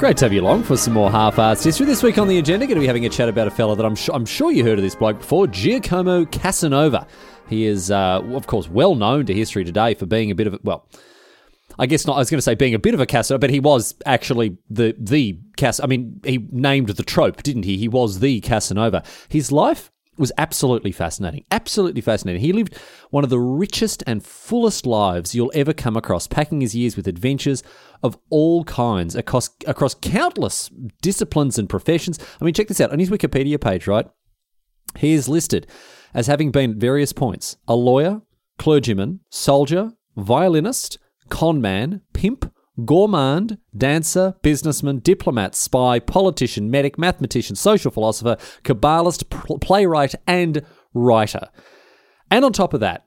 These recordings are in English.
Great to have you along for some more half-assed history. This week on the agenda, going to be having a chat about a fella that I'm, su- I'm sure you heard of this bloke before, Giacomo Casanova. He is, uh, of course, well known to history today for being a bit of a, well, I guess not. I was going to say being a bit of a Casanova, but he was actually the the Cas. I mean, he named the trope, didn't he? He was the Casanova. His life was absolutely fascinating. Absolutely fascinating. He lived one of the richest and fullest lives you'll ever come across, packing his years with adventures of all kinds across across countless disciplines and professions. I mean, check this out on his Wikipedia page, right? He is listed as having been at various points a lawyer, clergyman, soldier, violinist, conman, pimp, gourmand, dancer, businessman, diplomat, spy, politician, medic, mathematician, social philosopher, Kabbalist, pl- playwright, and writer. And on top of that,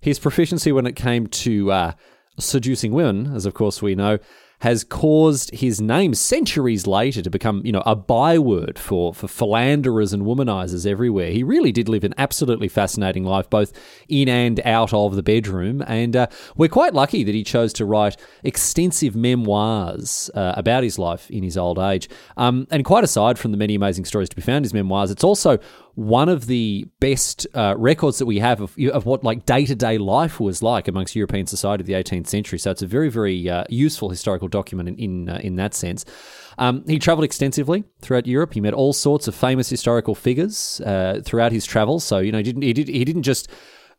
his proficiency when it came to uh, seducing women, as of course we know, has caused his name centuries later to become, you know, a byword for, for philanderers and womanizers everywhere. He really did live an absolutely fascinating life, both in and out of the bedroom. And uh, we're quite lucky that he chose to write extensive memoirs uh, about his life in his old age. Um, and quite aside from the many amazing stories to be found in his memoirs, it's also one of the best uh, records that we have of, of what like day to day life was like amongst European society of the 18th century. So it's a very very uh, useful historical document in in, uh, in that sense. Um, he travelled extensively throughout Europe. He met all sorts of famous historical figures uh, throughout his travels. So you know he didn't he, did, he didn't just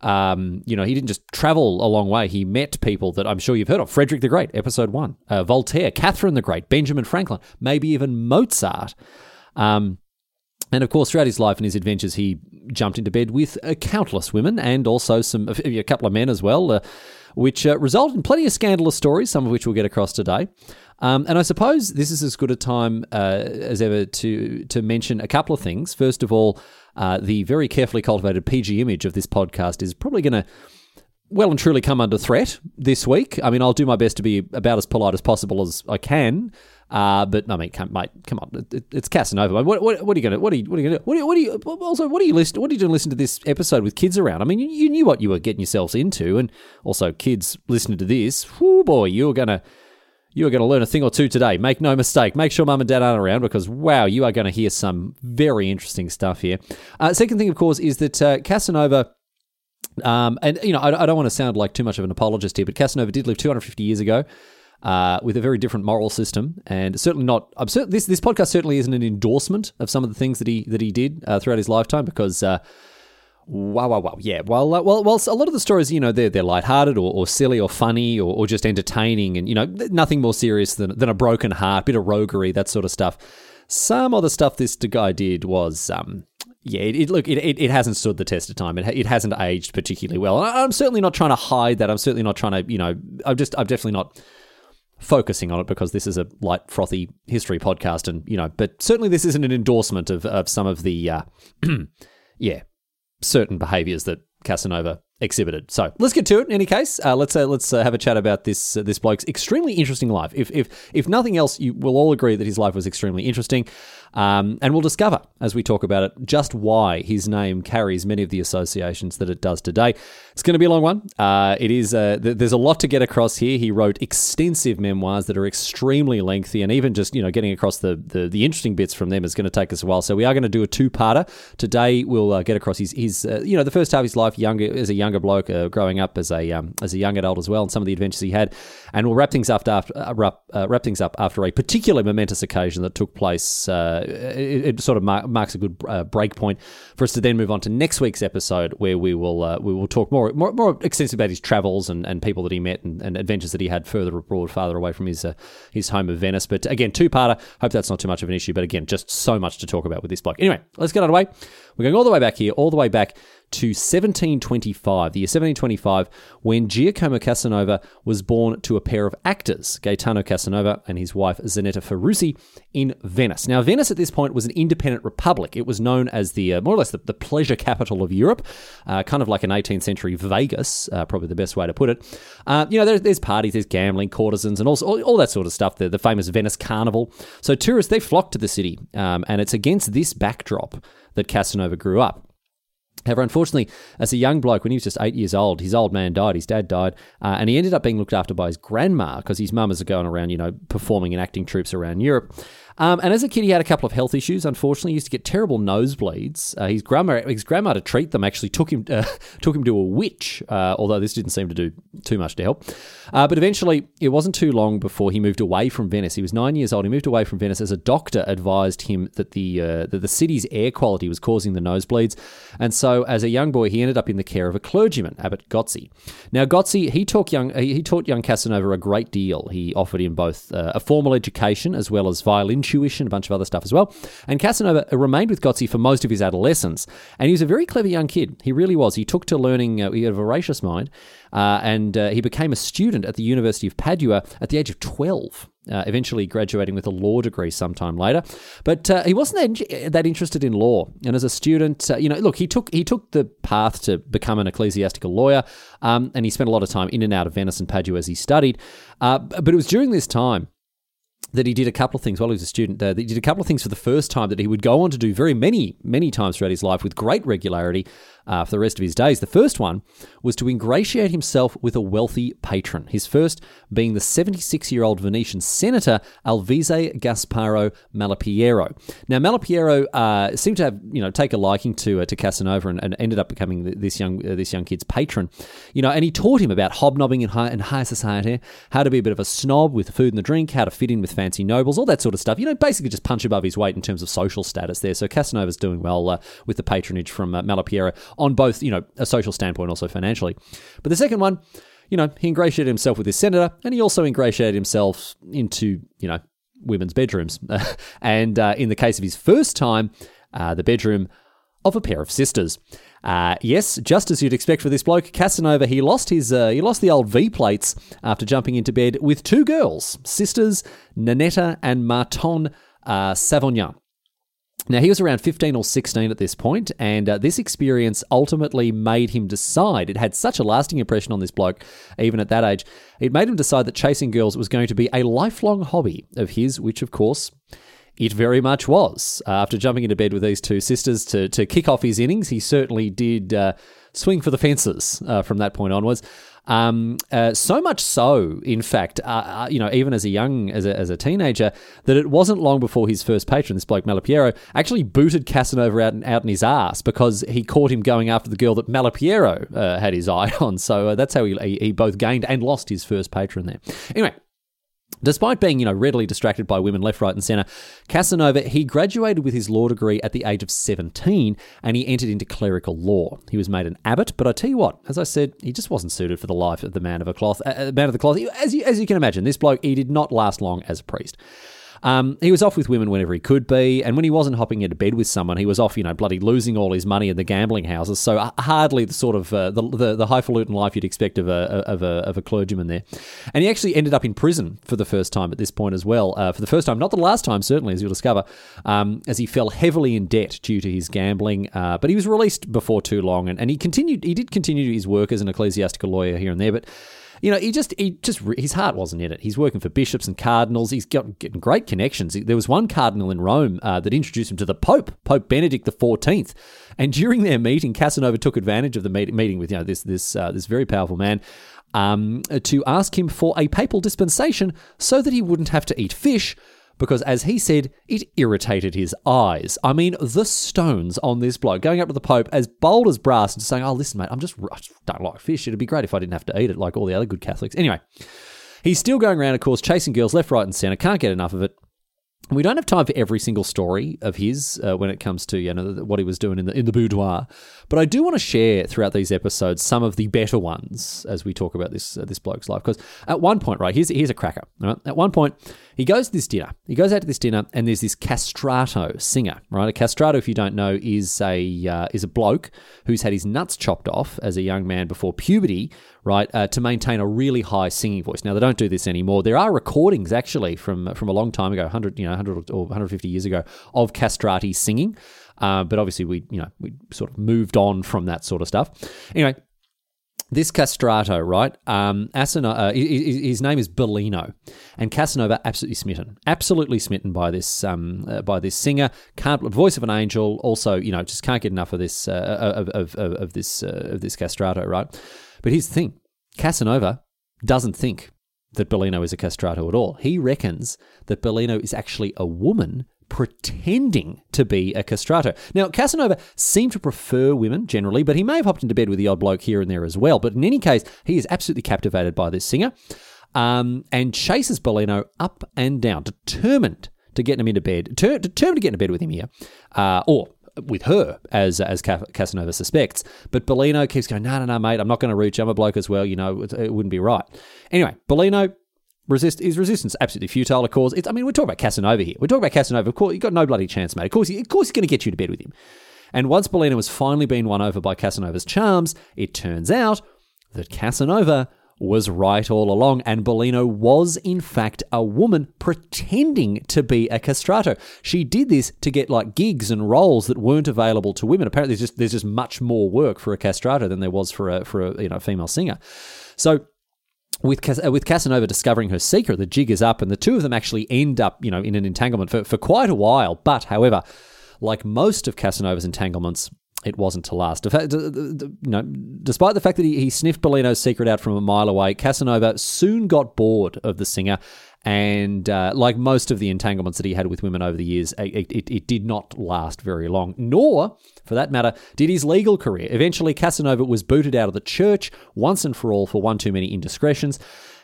um, you know, he didn't just travel a long way. He met people that I'm sure you've heard of. Frederick the Great, episode one. Uh, Voltaire, Catherine the Great, Benjamin Franklin, maybe even Mozart. Um, and of course, throughout his life and his adventures, he jumped into bed with uh, countless women and also some a couple of men as well, uh, which uh, resulted in plenty of scandalous stories, some of which we'll get across today. Um, and I suppose this is as good a time uh, as ever to to mention a couple of things. First of all, uh, the very carefully cultivated PG image of this podcast is probably going to well and truly come under threat this week. I mean, I'll do my best to be about as polite as possible as I can. Uh, but I mean, come, mate, come on, it, it's Casanova. What, what, what, are you gonna? What are you? What are you gonna? What, are, what are you? Also, what are you listen? What are you doing? Listen to this episode with kids around? I mean, you, you knew what you were getting yourselves into, and also kids listening to this. Whoo, boy, you're gonna. You are going to learn a thing or two today. Make no mistake. Make sure mum and dad aren't around because, wow, you are going to hear some very interesting stuff here. Uh, second thing, of course, is that uh, Casanova um, and you know, I, I, don't want to sound like too much of an apologist here, but Casanova did live 250 years ago. Uh, with a very different moral system, and certainly not. I'm this this podcast certainly isn't an endorsement of some of the things that he that he did uh, throughout his lifetime, because uh, wow, wow, wow, yeah. Well, uh, well, well. A lot of the stories, you know, they're they're lighthearted or, or silly or funny or, or just entertaining, and you know, nothing more serious than than a broken heart, bit of roguery, that sort of stuff. Some of the stuff this guy did was um, yeah, it, it look it, it, it hasn't stood the test of time. It, it hasn't aged particularly well. And I'm certainly not trying to hide that. I'm certainly not trying to you know. I'm just I'm definitely not focusing on it because this is a light frothy history podcast, and you know. But certainly this isn't an endorsement of of some of the uh, yeah certain behaviours that Casanova exhibited. So let's get to it. In any case, uh, let's uh, let's uh, have a chat about this uh, this bloke's extremely interesting life. If if if nothing else, you will all agree that his life was extremely interesting. Um, and we'll discover as we talk about it just why his name carries many of the associations that it does today. It's going to be a long one. Uh, it is. Uh, th- there's a lot to get across here. He wrote extensive memoirs that are extremely lengthy, and even just you know getting across the the, the interesting bits from them is going to take us a while. So we are going to do a two parter today. We'll uh, get across his his uh, you know the first half of his life, younger as a younger bloke, uh, growing up as a um, as a young adult as well, and some of the adventures he had. And we'll wrap things up after uh, wrap, wrap things up after a particularly momentous occasion that took place. It, it, sort of mar- marks a good uh, break point for us to then move on to next week's episode, where we will uh, we will talk more more, more extensive about his travels and, and people that he met and, and adventures that he had further abroad, farther away from his uh, his home of Venice. But again, two parter. Hope that's not too much of an issue. But again, just so much to talk about with this bloke. Anyway, let's get underway. We're going all the way back here, all the way back to 1725, the year 1725, when Giacomo Casanova was born to a pair of actors, Gaetano Casanova and his wife Zanetta Farussi, in Venice. Now, Venice at this point was an independent republic. It was known as the uh, more or less the, the, pleasure capital of Europe, uh, kind of like an 18th century Vegas, uh, probably the best way to put it. Uh, you know, there, there's parties, there's gambling, courtesans, and also all, all, that sort of stuff. The, the famous Venice Carnival. So tourists they flock to the city, um, and it's against this backdrop that Casanova grew up. However, unfortunately, as a young bloke, when he was just eight years old, his old man died, his dad died, uh, and he ended up being looked after by his grandma because his mum was going around, you know, performing and acting troops around Europe. Um, and as a kid, he had a couple of health issues. Unfortunately, he used to get terrible nosebleeds. Uh, his grandma, his grandma, to treat them, actually took him uh, took him to a witch. Uh, although this didn't seem to do too much to help. Uh, but eventually, it wasn't too long before he moved away from Venice. He was nine years old. He moved away from Venice as a doctor advised him that the uh, that the city's air quality was causing the nosebleeds. And so, as a young boy, he ended up in the care of a clergyman, Abbot Gozzi. Now, Gozzi he taught young he taught young Casanova a great deal. He offered him both uh, a formal education as well as violin intuition, a bunch of other stuff as well. And Casanova remained with Gozzi for most of his adolescence. And he was a very clever young kid. He really was. He took to learning, uh, he had a voracious mind, uh, and uh, he became a student at the University of Padua at the age of 12. Uh, eventually graduating with a law degree sometime later. But uh, he wasn't that, that, interested in law. And as a student, uh, you know, look, he took he took the path to become an ecclesiastical lawyer, um, and he spent a lot of time in and out of Venice and Padua as he studied. Uh, but it was during this time that he did a couple of things while he was a student there. He did a couple of things for the first time that he would go on to do very many, many times throughout his life with great regularity uh, for the rest of his days. The first one was to ingratiate himself with a wealthy patron, his first being the 76 year old Venetian senator Alvise Gasparo Malipiero. Now, Malipiero uh, seemed to have, you know, take a liking to uh, to Casanova and, and, ended up becoming this young uh, this young kid's patron. You know, and he taught him about hobnobbing in high, in high society, how to be a bit of a snob with the food and the drink, how to fit in with fancy nobles, all that sort of stuff. You know, basically just punch above his weight in terms of social status there. So Casanova's doing well uh, with the patronage from uh, Malipiero on both, you know, a social standpoint, also financially. But the second one, you know, he ingratiated himself with his senator, and he also ingratiated himself into, you know, women's bedrooms. and uh, in the case of his first time, uh, the bedroom of a pair of sisters. Uh, yes, just as you'd expect for this bloke, Casanova, he lost his uh, he lost the old V plates after jumping into bed with two girls, sisters Nanetta and Marton uh, Savorgnan. Now, he was around 15 or 16 at this point, and uh, this experience ultimately made him decide. It had such a lasting impression on this bloke, even at that age. It made him decide that chasing girls was going to be a lifelong hobby of his, which, of course, it very much was. Uh, after jumping into bed with these two sisters to, to kick off his innings, he certainly did uh, swing for the fences uh, from that point onwards. Um, uh, so much so, in fact, uh, uh, you know, even as a young, as a, as a teenager, that it wasn't long before his first patron, this bloke Malipiero, actually booted Casanova out, out in his ass because he caught him going after the girl that Malipiero had his eye on. So that's how he, he both gained and lost his first patron there. Anyway, Despite being, you know, readily distracted by women left, right, and centre, Casanova he graduated with his law degree at the age of 17, and he entered into clerical law. He was made an abbot, but I tell you what, as I said, he just wasn't suited for the life of the man of a cloth. Uh, uh man of the cloth, as you as you can imagine, this bloke he did not last long as a priest. Um, he was off with women whenever he could be, and when he wasn't hopping into bed with someone, he was off, you know, bloody losing all his money in the gambling houses. So uh, hardly the sort of uh, the, the the highfalutin life you'd expect of a of a of a clergyman there. And he actually ended up in prison for the first time at this point as well. Uh, for the first time, not the last time, certainly, as you'll discover, um, as he fell heavily in debt due to his gambling. Uh, but he was released before too long, and, and he continued. He did continue his work as an ecclesiastical lawyer here and there, but you know, he just, he just, his heart wasn't in it. He's working for bishops and cardinals. He's got getting great connections. There was one cardinal in Rome uh, that introduced him to the Pope, Pope Benedict XIV. And during their meeting, Casanova took advantage of the meeting with, you know, this, this, uh, this very powerful man um, to ask him for a papal dispensation so that he wouldn't have to eat fish because, as he said, it irritated his eyes. I mean, the stones on this bloke going up to the Pope as bold as brass and saying, Oh, listen, mate, I'm just, I just don't like fish. It'd be great if I didn't have to eat it like all the other good Catholics. Anyway, he's still going around, of course, chasing girls left, right, and centre. Can't get enough of it. We don't have time for every single story of his uh, when it comes to you know what he was doing in the in the boudoir, but I do want to share throughout these episodes some of the better ones as we talk about this uh, this bloke's life. Because at one point, right, here's here's a cracker. Right, at one point, he goes to this dinner. He goes out to this dinner, and there's this castrato singer. Right, a castrato, if you don't know, is a uh, is a bloke who's had his nuts chopped off as a young man before puberty, right, uh, to maintain a really high singing voice. Now they don't do this anymore. There are recordings actually from from a long time ago, hundred you know 100 or 150 years ago, of castrati singing. Uh, but obviously, we you know we sort of moved on from that sort of stuff. Anyway, this castrato, right? Um, Asano, uh, his name is Bellino, and Casanova absolutely smitten, absolutely smitten by this um, uh, by this singer. Can't voice of an angel. Also, you know, just can't get enough of this uh, of, of, of, of, this uh, of this castrato, right? But here's the thing: Casanova doesn't think that Bellino is a castrato at all. He reckons that Bellino is actually a woman pretending to be a castrato. Now, Casanova seemed to prefer women generally, but he may have hopped into bed with the odd bloke here and there as well. But in any case, he is absolutely captivated by this singer um, and chases Bellino up and down, determined to get him into bed, ter- determined to get into bed with him here, uh, or with her, as as Casanova suspects. But Bellino keeps going, no, no, no, mate, I'm not going to reach. I'm a bloke as well. You know, it, it wouldn't be right. Anyway, Bellino resist is resistance absolutely futile. Of course, it's, I mean, we're talking about Casanova here. We're talking about Casanova. Of course, you got no bloody chance, mate. Of course, of course, he's going to get you to bed with him. And once Bellino was finally being won over by Casanova's charms, it turns out that Casanova was right all along, and Bellino was in fact a woman pretending to be a castrato. She did this to get like gigs and roles that weren't available to women. Apparently, there's just there's just much more work for a castrato than there was for a for a you know female singer. So with Cas- uh, with Casanova discovering her secret, the jig is up, and the two of them actually end up, you know, in an entanglement for, for quite a while. But, however, like most of Casanova's entanglements, it wasn't to last. You know, despite the fact that he, sniffed Bellino's secret out from a mile away, Casanova soon got bored of the singer and uh, like most of the entanglements that he had with women over the years, it, it, it, did not last very long, nor, for that matter, did his legal career. Eventually, Casanova was booted out of the church once and for all for one too many indiscretions.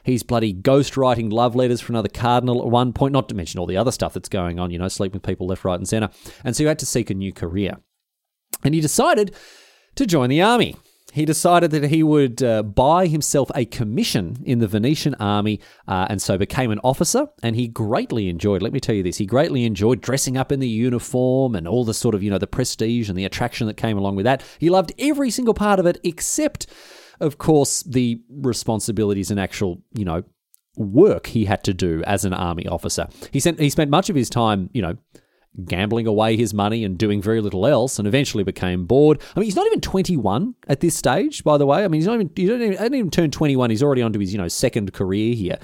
He's bloody ghostwriting love letters for another cardinal at one point, not to mention all the other stuff that's going on, you know, sleeping with people left, right, and centre. And so he had to seek a new career. And he decided to join the army he decided that he would uh, buy himself a commission in the Venetian army uh, and so became an officer. And he greatly enjoyed, let me tell you this, he greatly enjoyed dressing up in the uniform and all the sort of, you know, the prestige and the attraction that came along with that. He loved every single part of it except, of course, the responsibilities and actual, you know, work he had to do as an army officer. He, sent, he spent much of his time, you know, gambling away his money and doing very little else, and eventually became bored. I mean, he's not even 21 at this stage, by the way. I mean, he's not even, he didn't even, even turned 21. He's already onto his, you know, second career here.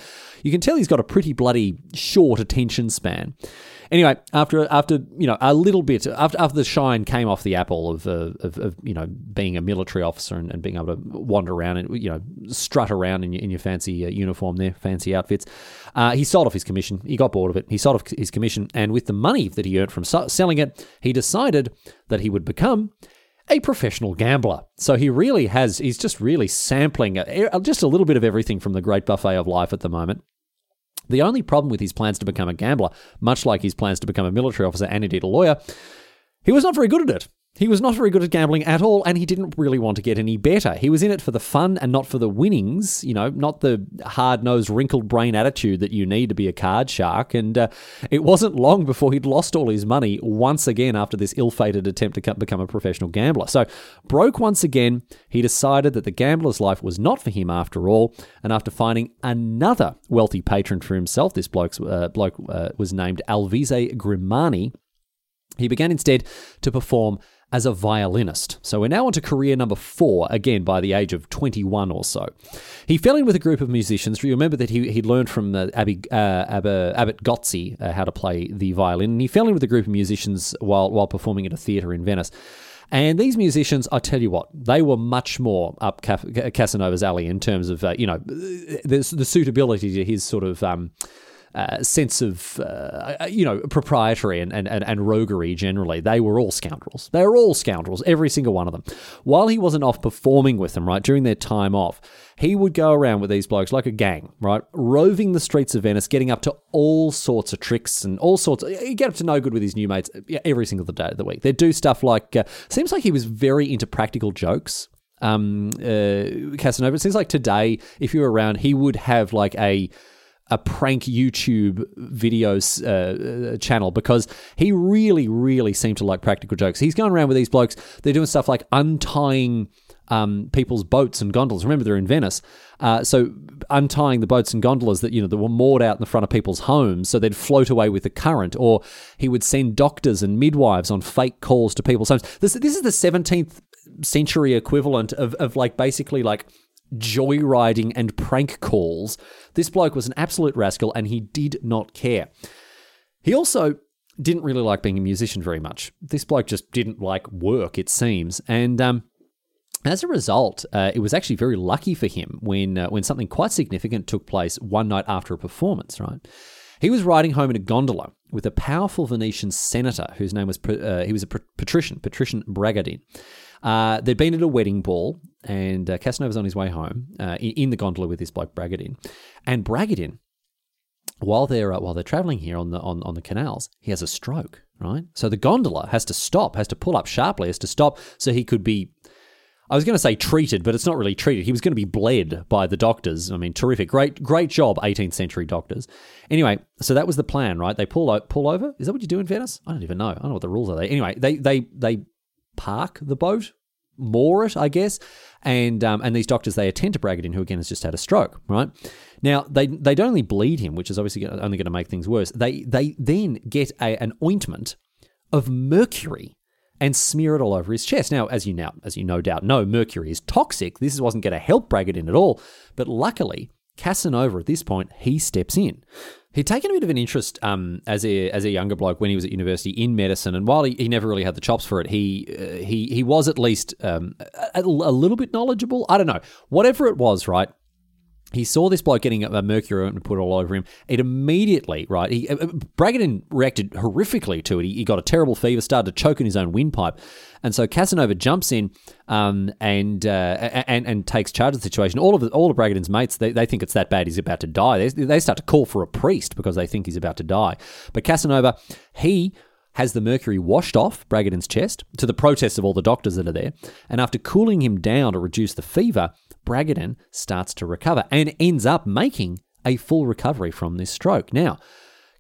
You can tell he's got a pretty bloody short attention span. Anyway, after after you know a little bit after after the shine came off the apple of uh, of, of, you know being a military officer and, and, being able to wander around and you know strut around in your, in your fancy uh, uniform there, fancy outfits, uh, he sold off his commission. He got bored of it. He sold off his commission, and with the money that he earned from selling it, he decided that he would become a professional gambler. So he really has, he's just really sampling uh, just a little bit of everything from the great buffet of life at the moment. The only problem with his plans to become a gambler, much like his plans to become a military officer and indeed a lawyer, he was not very good at it. He was not very good at gambling at all, and he didn't really want to get any better. He was in it for the fun and not for the winnings, you know, not the hard nosed, wrinkled brain attitude that you need to be a card shark. And uh, it wasn't long before he'd lost all his money once again after this ill fated attempt to become a professional gambler. So, broke once again, he decided that the gambler's life was not for him after all. And after finding another wealthy patron for himself, this bloke, uh, bloke uh, was named Alvise Grimani. He began instead to perform as a violinist. So we're now on to career number four, again by the age of 21 or so. He fell in with a group of musicians. Remember that he, he learned from Abby, uh, Abba, Abbott Gozzi uh, how to play the violin, and he fell in with a group of musicians while, while performing at a theatre in Venice. And these musicians, I tell you what, they were much more up Casanova's alley in terms of, uh, you know, the, the, suitability to his sort of. Um, uh, sense of, uh, uh, you know, proprietary and, and, and roguery generally. They were all scoundrels. They were all scoundrels, every single one of them. While he wasn't off performing with them, right, during their time off, he would go around with these blokes like a gang, right, roving the streets of Venice, getting up to all sorts of tricks and all sorts. Of, you get up to no good with his new mates every single day of the week. They'd do stuff like, uh, seems like he was very into practical jokes um, uh, Casanova. It seems like today, if you were around, he would have like a a prank YouTube videos uh, channel because he really, really seemed to like practical jokes. He's going around with these blokes. They're doing stuff like untying um, people's boats and gondolas. Remember, they're in Venice, uh, so untying the boats and gondolas that you know that were moored out in the front of people's homes, so they'd float away with the current. Or he would send doctors and midwives on fake calls to people's homes. This this is the seventeenth century equivalent of of like basically like joyriding and prank calls. This bloke was an absolute rascal and he did not care. He also didn't really like being a musician very much. This bloke just didn't like work, it seems. And um, as a result, uh, it was actually very lucky for him when uh, when something quite significant took place one night after a performance. Right, he was riding home in a gondola with a powerful Venetian senator whose name was uh, he was a patrician, Patrician Bragadin. Uh, they'd been at a wedding ball, and uh, Casanova's on his way home uh, in, in, the gondola with this bloke Bragadin, and Bragadin, while they're uh, while they're traveling here on the on, on the canals, he has a stroke. Right, so the gondola has to stop, has to pull up sharply, has to stop, so he could be I was going to say treated, but it's not really treated. He was going to be bled by the doctors. I mean, terrific, great, great job, 18th century doctors. Anyway, so that was the plan, right? They pull pull over. Is that what you do in Venice? I don't even know. I don't know what the rules are. There. Anyway, they they they park the boat, moor it, I guess. And um, and these doctors they attend to Bragadin, who again has just had a stroke. Right now, they they don't only bleed him, which is obviously only going to make things worse. They they then get a, an ointment of mercury and smear it all over his chest. Now, as you now as you no doubt know, mercury is toxic. This wasn't going to help Bragadin at all. But luckily, Casanova at this point he steps in. He'd taken a bit of an interest um, as a as a younger bloke when he was at university in medicine, and while he, he never really had the chops for it, he uh, he he was at least um, a, a little bit knowledgeable. I don't know, whatever it was, right? He saw this bloke getting a mercury put all over him. It immediately, right? He, uh, Bragadin reacted horrifically to it. He, he, got a terrible fever, started to choke in his own windpipe, and so Casanova jumps in um, and, uh, and and takes charge of the situation. All of the, all of Bragadin's mates they, they think it's that bad. He's about to die. They, they start to call for a priest because they think he's about to die. But Casanova, he has the mercury washed off Bragadin's chest to the protest of all the doctors that are there. And after cooling him down to reduce the fever, Bragadin starts to recover and ends up making a full recovery from this stroke. Now,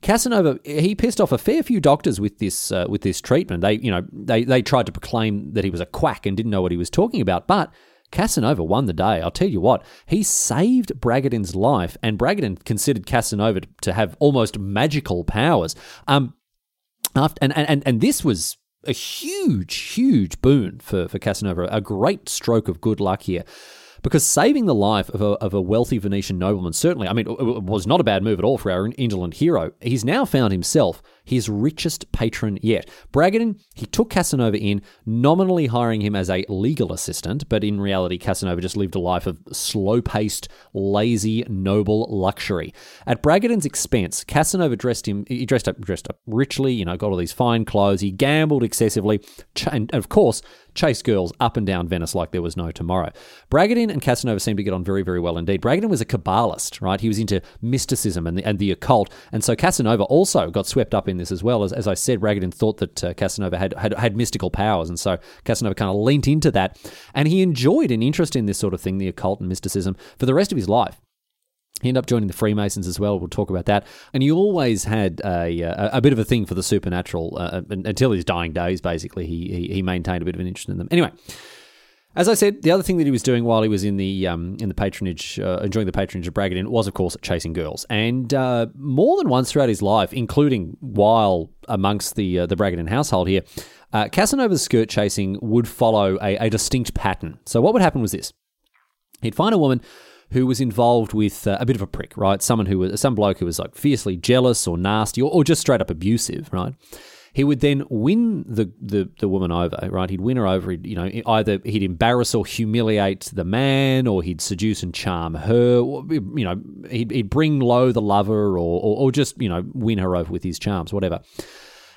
Casanova he pissed off a fair few doctors with this uh, with this treatment. They you know they they tried to proclaim that he was a quack and didn't know what he was talking about, but Casanova won the day. I'll tell you what, he saved Bragadin's life, and Bragadin considered Casanova to have almost magical powers. Um, after, and, and and this was a huge, huge boon for for Casanova. A great stroke of good luck here because saving the life of a, of a wealthy Venetian nobleman, certainly, I mean, was not a bad move at all for our indolent hero. He's now found himself his richest patron yet. Bragadin, he took Casanova in, nominally hiring him as a legal assistant, but in reality, Casanova just lived a life of slow paced, lazy, noble luxury. At Bragadin's expense, Casanova dressed him, he dressed up, dressed up richly, you know, got all these fine clothes, he gambled excessively, and of course, chased girls up and down Venice like there was no tomorrow. Bragadin and Casanova seemed to get on very, very well indeed. Bragadin was a Kabbalist, right? He was into mysticism and the, and the occult, and so Casanova also got swept up in in this as well. As, as I said, Bragadin thought that uh, Casanova had, had had mystical powers, and so Casanova kind of leant into that, and he enjoyed an interest in this sort of thing, the occult and mysticism, for the rest of his life. He ended up joining the Freemasons as well. We'll talk about that. And he always had a, a, a bit of a thing for the supernatural uh, until his dying days. Basically, he, he he maintained a bit of an interest in them. Anyway, as I said, the other thing that he was doing while he was in the um, in the patronage, uh, enjoying the patronage of Bragadin, was of course chasing girls, and uh, more than once throughout his life, including while amongst the uh, the Bragadin household here, uh, Casanova's skirt chasing would follow a, a, distinct pattern. So what would happen was this: he'd find a woman who was involved with uh, a bit of a prick, right? Someone who was some bloke who was like fiercely jealous or nasty or, or just straight up abusive, right? He would then win the, the, the woman over, right? He'd win her over. You know, either he'd embarrass or humiliate the man, or he'd seduce and charm her. Or, you know, he'd, he'd bring low the lover, or, or, or just you know win her over with his charms, whatever.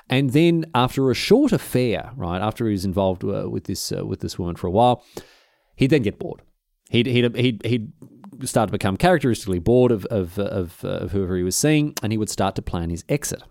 And then after a short affair, right after he was involved uh, with this uh, with this woman for a while, he'd then get bored. He'd he'd he'd, he'd start to become characteristically bored of of, of, uh, of whoever he was seeing, and he would start to plan his exit.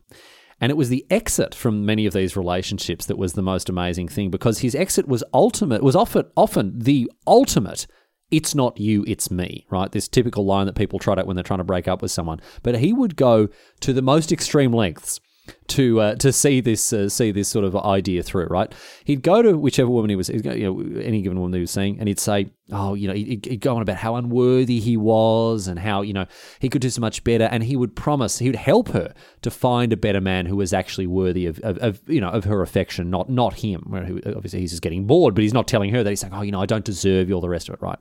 And it was the exit from many of these relationships that was the most amazing thing because his exit was ultimate, was often, often the ultimate it's not you, it's me, right? This typical line that people trot out when they're trying to break up with someone. But he would go to the most extreme lengths to uh, to see this uh, see this sort of idea through, right? He'd go to whichever woman he was, you know, any given woman he was seeing, and he'd say, "Oh, you know," he'd, he'd, go on about how unworthy he was and how you know he could do so much better, and he would promise he would help her to find a better man who was actually worthy of, of, of you know of her affection, not not him. Obviously, he's just getting bored, but he's not telling her that he's like, "Oh, you know, I don't deserve you," all the rest of it, right?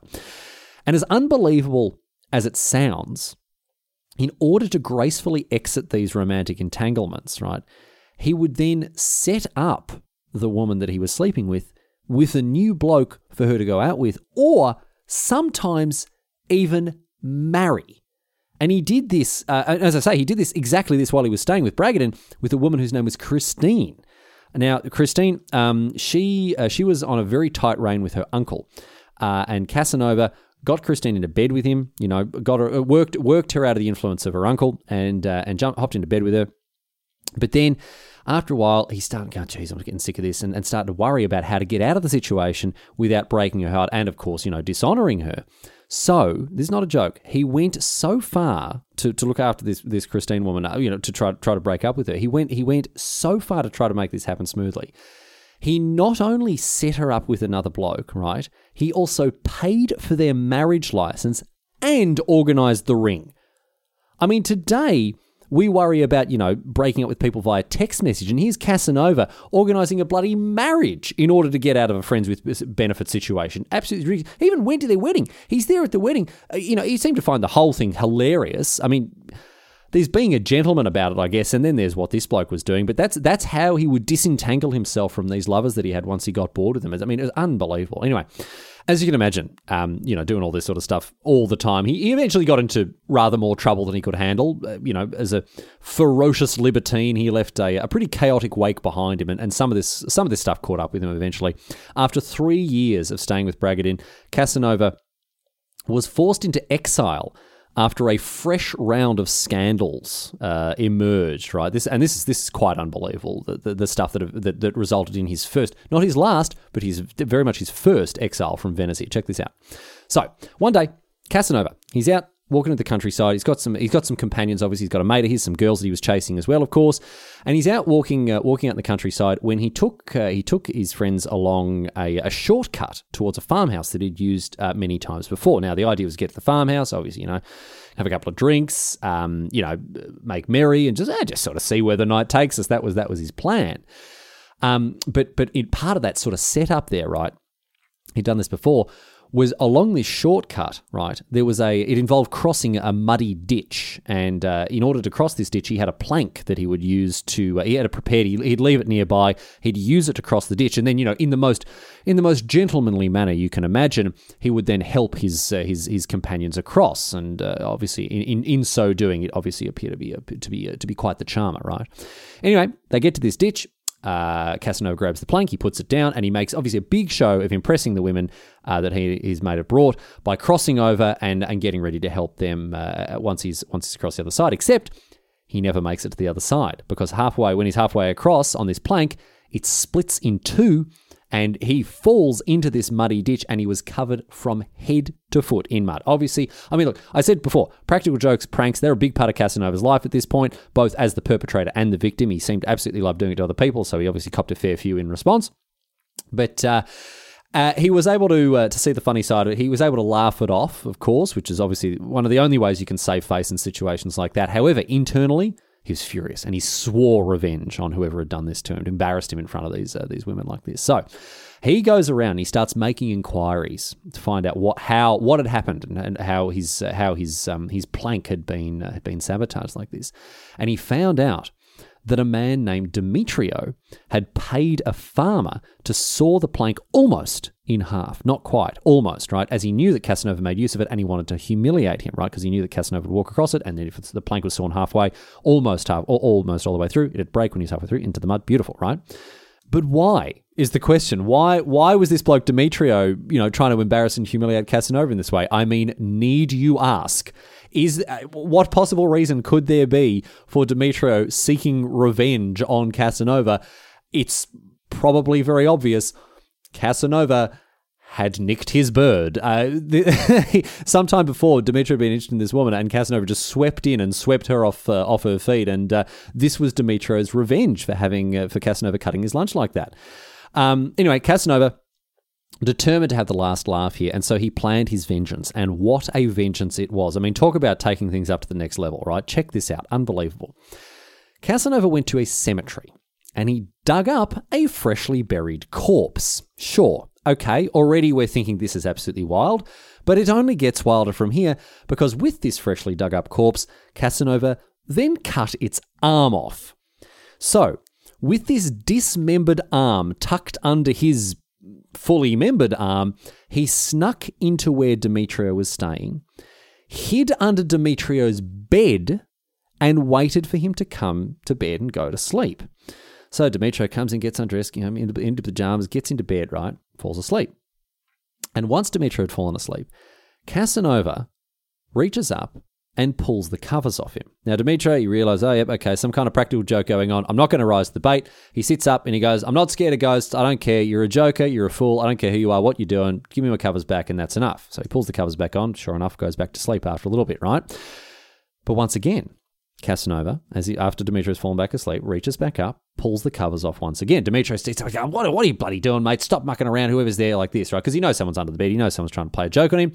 And as unbelievable as it sounds, in order to gracefully exit these romantic entanglements, right, he would then set up the woman that he was sleeping with with a new bloke for her to go out with, or sometimes even marry. And he did this, uh, as I say, he did this exactly this while he was staying with Bragadin with a woman whose name was Christine. Now, Christine, um, she uh, she was on a very tight rein with her uncle, uh, and Casanova got Christine into bed with him. You know, got her uh, worked worked her out of the influence of her uncle, and uh, and jumped, hopped into bed with her. But then, after a while, he started going, "Geez, I'm getting sick of this," and, and started to worry about how to get out of the situation without breaking her heart, and of course, you know, dishonoring her. So this is not a joke. He went so far to, to look after this this Christine woman, uh, you know, to try try to break up with her. He went he went so far to try to make this happen smoothly he not only set her up with another bloke, right? He also paid for their marriage license and organized the ring. I mean, today we worry about, you know, breaking up with people via text message, and here's Casanova organizing a bloody marriage in order to get out of a friends with benefit situation. Absolutely. He even went to their wedding. He's there at the wedding. Uh, you know, he seemed to find the whole thing hilarious. I mean, there's being a gentleman about it, I guess, and then there's what this bloke was doing. But that's that's how he would disentangle himself from these lovers that he had once he got bored with them. I mean, it was unbelievable. Anyway, as you can imagine, um, you know, doing all this sort of stuff all the time, he, he eventually got into rather more trouble than he could handle. Uh, you know, as a ferocious libertine, he left a, a pretty chaotic wake behind him, and, and some of this some of this stuff caught up with him eventually. After three years of staying with Bragadin, Casanova was forced into exile after a fresh round of scandals uh, emerged, right? This and this is this is quite unbelievable. The, the, the stuff that, that, that resulted in his first, not his last, but his very much his first exile from Venice. Check this out. So one day, Casanova, he's out walking to the countryside. He's got some he's got some companions. Obviously, he's got a mate his, some girls that he was chasing as well, of course. And he's out walking uh, walking out in the countryside when he took uh, he took his friends along a, a, shortcut towards a farmhouse that he'd used uh, many times before. Now, the idea was to get to the farmhouse, obviously, you know, have a couple of drinks, um, you know, make merry, and just eh, just sort of see where the night takes us. That was that was his plan. Um, but but in part of that sort of setup there, right? He'd done this before was along this shortcut, right? There was a, it involved crossing a muddy ditch. And uh, in order to cross this ditch, he had a plank that he would use to, uh, he had it prepared, he'd leave it nearby, he'd use it to cross the ditch. And then, you know, in the most, in the most gentlemanly manner you can imagine, he would then help his, uh, his, his companions across. And uh, obviously, in, in, in, so doing, it obviously appeared to be, to be, uh, to be quite the charmer, right? Anyway, they get to this ditch uh, Casanova grabs the plank, he puts it down, and he makes obviously a big show of impressing the women uh, that he his mate had brought by crossing over and, and getting ready to help them uh, once he's once he's across the other side. Except he never makes it to the other side because halfway, when he's halfway across on this plank, it splits in two and he falls into this muddy ditch and he was covered from head to foot in mud. Obviously, I mean, look, I said before, practical jokes, pranks, they're a big part of Casanova's life at this point, both as the perpetrator and the victim. He seemed to absolutely love doing it to other people, so he obviously copped a fair few in response. But, uh, uh, he was able to uh, to see the funny side of it. He was able to laugh it off, of course, which is obviously one of the only ways you can save face in situations like that. However, internally, he was furious and he swore revenge on whoever had done this to him, embarrassed him in front of these uh, these women like this. So he goes around, he starts making inquiries to find out what how what had happened and, and how his uh, how his um, his plank had been uh, had been sabotaged like this, and he found out that a man named Demetrio had paid a farmer to saw the plank almost in half. Not quite, almost, right? As he knew that Casanova made use of it and he wanted to humiliate him, right? Because he knew that Casanova would walk across it and then if the plank was sawn halfway, almost half, or almost all the way through, it'd break when he's halfway through into the mud. Beautiful, right? But why is the question? Why why was this bloke Demetrio, you know, trying to embarrass and humiliate Casanova in this way? I mean, need you ask? Is uh, what possible reason could there be for Demetrio seeking revenge on Casanova? It's probably very obvious. Casanova had nicked his bird. Uh, the, sometime before, Demetrio had been interested in this woman, and Casanova just swept in and swept her off uh, off her feet. And uh, this was Demetrio's revenge for having uh, for Casanova cutting his lunch like that. Um, anyway, Casanova determined to have the last laugh here, and so he planned his vengeance. And what a vengeance it was! I mean, talk about taking things up to the next level, right? Check this out, unbelievable. Casanova went to a cemetery and he dug up a freshly buried corpse. Sure, okay, already we're thinking this is absolutely wild, but it only gets wilder from here because with this freshly dug up corpse, Casanova then cut its arm off. So, with this dismembered arm tucked under his fully membered arm, he snuck into where Demetrio was staying, hid under Demetrio's bed, and waited for him to come to bed and go to sleep. So Demetrio comes and gets undressed, you know, into, into pajamas, gets into bed, right? Falls asleep. And once Demetrio had fallen asleep, Casanova reaches up and pulls the covers off him. Now, Demetrio, you realize, oh, yep, okay, some kind of practical joke going on. I'm not going to rise to the bait. He sits up and he goes, I'm not scared of ghosts. I don't care. You're a joker. You're a fool. I don't care who you are, what you're doing. Give me my covers back, and that's enough. So he pulls the covers back on. Sure enough, goes back to sleep after a little bit, right? But once again, Casanova, as he, after Demetrio's fallen back asleep, reaches back up, pulls the covers off once again. Demetrio sits like, what, what are you bloody doing, mate? Stop mucking around, whoever's there like this, right? Because he knows someone's under the bed. He knows someone's trying to play a joke on him.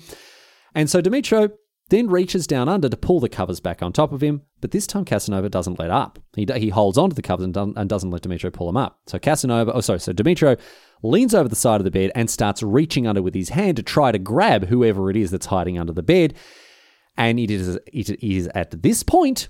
And so Demetrio then reaches down under to pull the covers back on top of him, but this time Casanova doesn't let up. He, he holds onto the covers and, and doesn't let Demetrio pull them up. So Casanova, oh sorry, so Demetrio leans over the side of the bed and starts reaching under with his hand to try to grab whoever it is that's hiding under the bed. And it is, it is at this point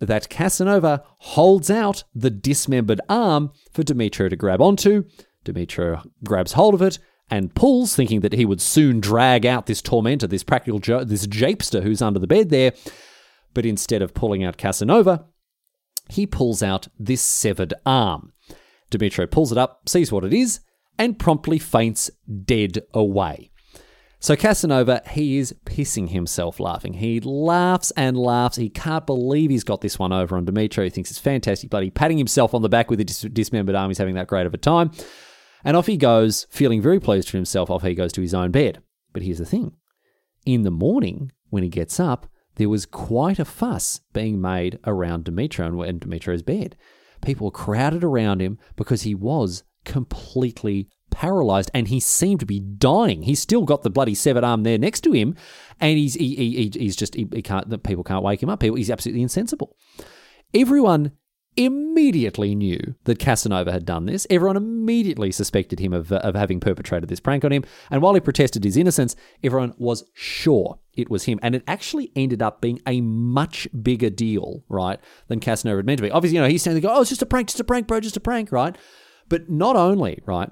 that Casanova holds out the dismembered arm for Demetrio to grab onto. Demetrio grabs hold of it and pulls, thinking that he would soon drag out this tormentor, this practical jo- this japester who's under the bed there. But instead of pulling out Casanova, he pulls out this severed arm. Demetrio pulls it up, sees what it is, and promptly faints dead away. So Casanova, he is pissing himself laughing. He laughs and laughs. He can't believe he's got this one over on Demetrio. He thinks it's fantastic, bloody patting himself on the back with a dis- dismembered arm. He's having that great of a time. And off he goes, feeling very pleased with himself. Off he goes to his own bed. But here's the thing in the morning, when he gets up, there was quite a fuss being made around Demetrio and Demetrio's bed. People crowded around him because he was completely paralyzed and he seemed to be dying. He's still got the bloody severed arm there next to him, and he's he, he, he's just he, he can't. People can't wake him up. People, he's absolutely insensible. Everyone immediately knew that Casanova had done this. Everyone immediately suspected him of, of having perpetrated this prank on him. And while he protested his innocence, everyone was sure it was him. And it actually ended up being a much bigger deal, right, than Casanova had meant to be. Obviously, you know, he's saying, oh, it's just a prank, just a prank, bro, just a prank, right? But not only, right,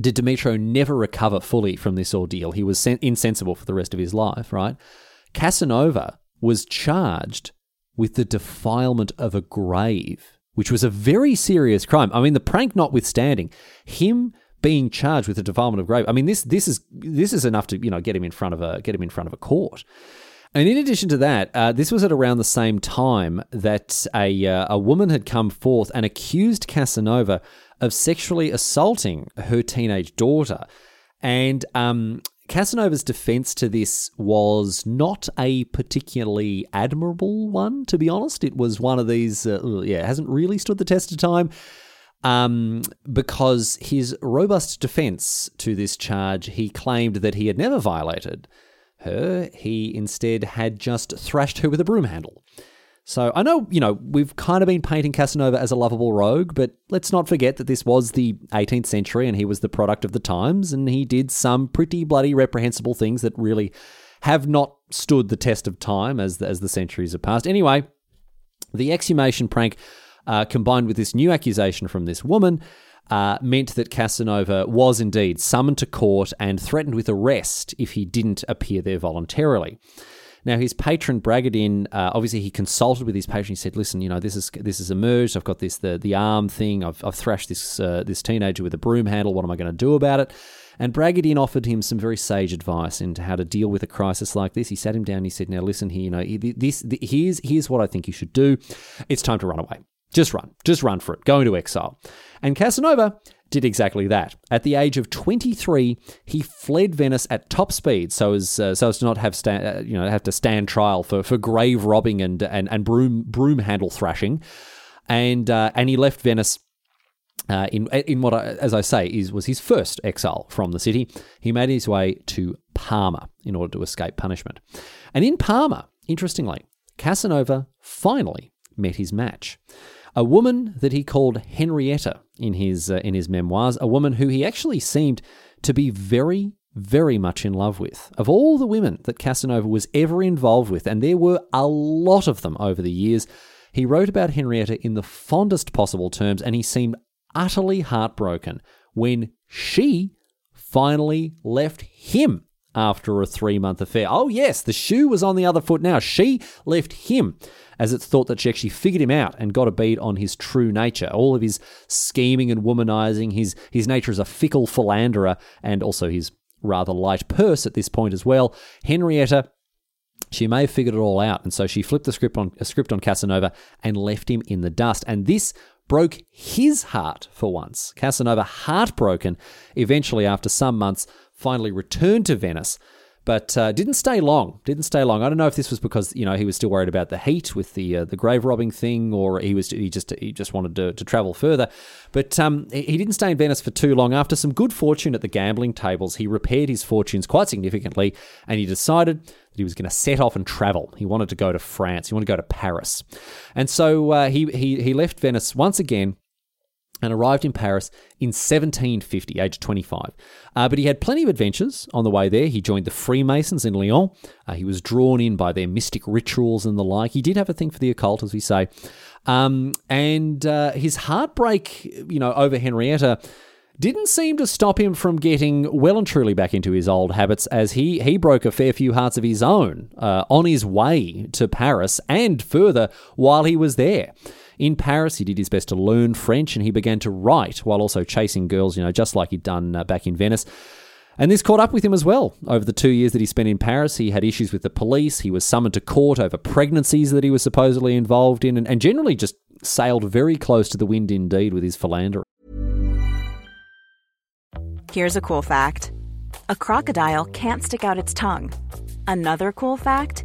did Demetrio never recover fully from this ordeal. He was sen- insensible for the rest of his life, right? Casanova was charged with the defilement of a grave, which was a very serious crime. I mean, the prank notwithstanding, him being charged with the defilement of grave. I mean, this this is this is enough to you know get him in front of a get him in front of a court. And in addition to that, uh, this was at around the same time that a, uh, a woman had come forth and accused Casanova of sexually assaulting her teenage daughter. And um, Casanova's defense to this was not a particularly admirable one, to be honest. It was one of these, uh, yeah, hasn't really stood the test of time. Um, because his robust defense to this charge, he claimed that he had never violated her. He instead had just thrashed her with a broom handle. So I know, you know, we've kind of been painting Casanova as a lovable rogue, but let's not forget that this was the 18th century and he was the product of the times and he did some pretty bloody reprehensible things that really have not stood the test of time as the, as the centuries have passed. Anyway, the exhumation prank uh, combined with this new accusation from this woman uh, meant that Casanova was indeed summoned to court and threatened with arrest if he didn't appear there voluntarily. Now, his patron Bragadin, uh, obviously, he consulted with his patron. He said, "Listen, you know, this is this has emerged. I've got this the the arm thing. I've, I've thrashed this uh, this teenager with a broom handle. What am I going to do about it?" And Bragadin offered him some very sage advice into how to deal with a crisis like this. He sat him down. He said, "Now, listen here. You know, this, this here's here's what I think you should do. It's time to run away. Just run. Just run for it. Go into exile." And Casanova did exactly that. At the age of 23, he fled Venice at top speed, so as uh, so as to not have sta- uh, you know have to stand trial for, for grave robbing and and, and broom broom handle thrashing, and uh, and he left Venice. Uh, in in what, as I say, is was his first exile from the city. He made his way to Parma in order to escape punishment, and in Parma, interestingly, Casanova finally met his match a woman that he called Henrietta in his uh, in his memoirs, a woman who he actually seemed to be very very much in love with. Of all the women that Casanova was ever involved with, and there were a lot of them over the years, he wrote about Henrietta in the fondest possible terms, and he seemed utterly heartbroken when she finally left him after a three month affair. Oh, yes, the shoe was on the other foot now. She left him as it's thought that she actually figured him out and got a bead on his true nature. All of his scheming and womanizing, his, his nature as a fickle philanderer, and also his rather light purse at this point as well. Henrietta she may have figured it all out, and so she flipped the script on a script on Casanova and left him in the dust. And this broke his heart for once. Casanova, heartbroken, eventually after some months, finally returned to Venice but uh, didn't stay long. Didn't stay long. I don't know if this was because you know he was still worried about the heat with the uh, the grave robbing thing, or he was he just he just wanted to, to travel further. But um, he didn't stay in Venice for too long. After some good fortune at the gambling tables, he repaired his fortunes quite significantly, and he decided that he was going to set off and travel. He wanted to go to France. He wanted to go to Paris, and so uh, he he he left Venice once again and arrived in Paris in 1750, age 25. Uh, but he had plenty of adventures on the way there. He joined the Freemasons in Lyon. Uh, he was drawn in by their mystic rituals and the like. He did have a thing for the occult, as we say. Um, and uh, his heartbreak, you know, over Henrietta didn't seem to stop him from getting well and truly back into his old habits as he, he broke a fair few hearts of his own uh, on his way to Paris and further while he was there. In Paris, he did his best to learn French and he began to write while also chasing girls, you know, just like he'd done uh, back in Venice. And this caught up with him as well. Over the two years that he spent in Paris, he had issues with the police. He was summoned to court over pregnancies that he was supposedly involved in, and, and generally just sailed very close to the wind indeed with his philandering. Here's a cool fact a crocodile can't stick out its tongue. Another cool fact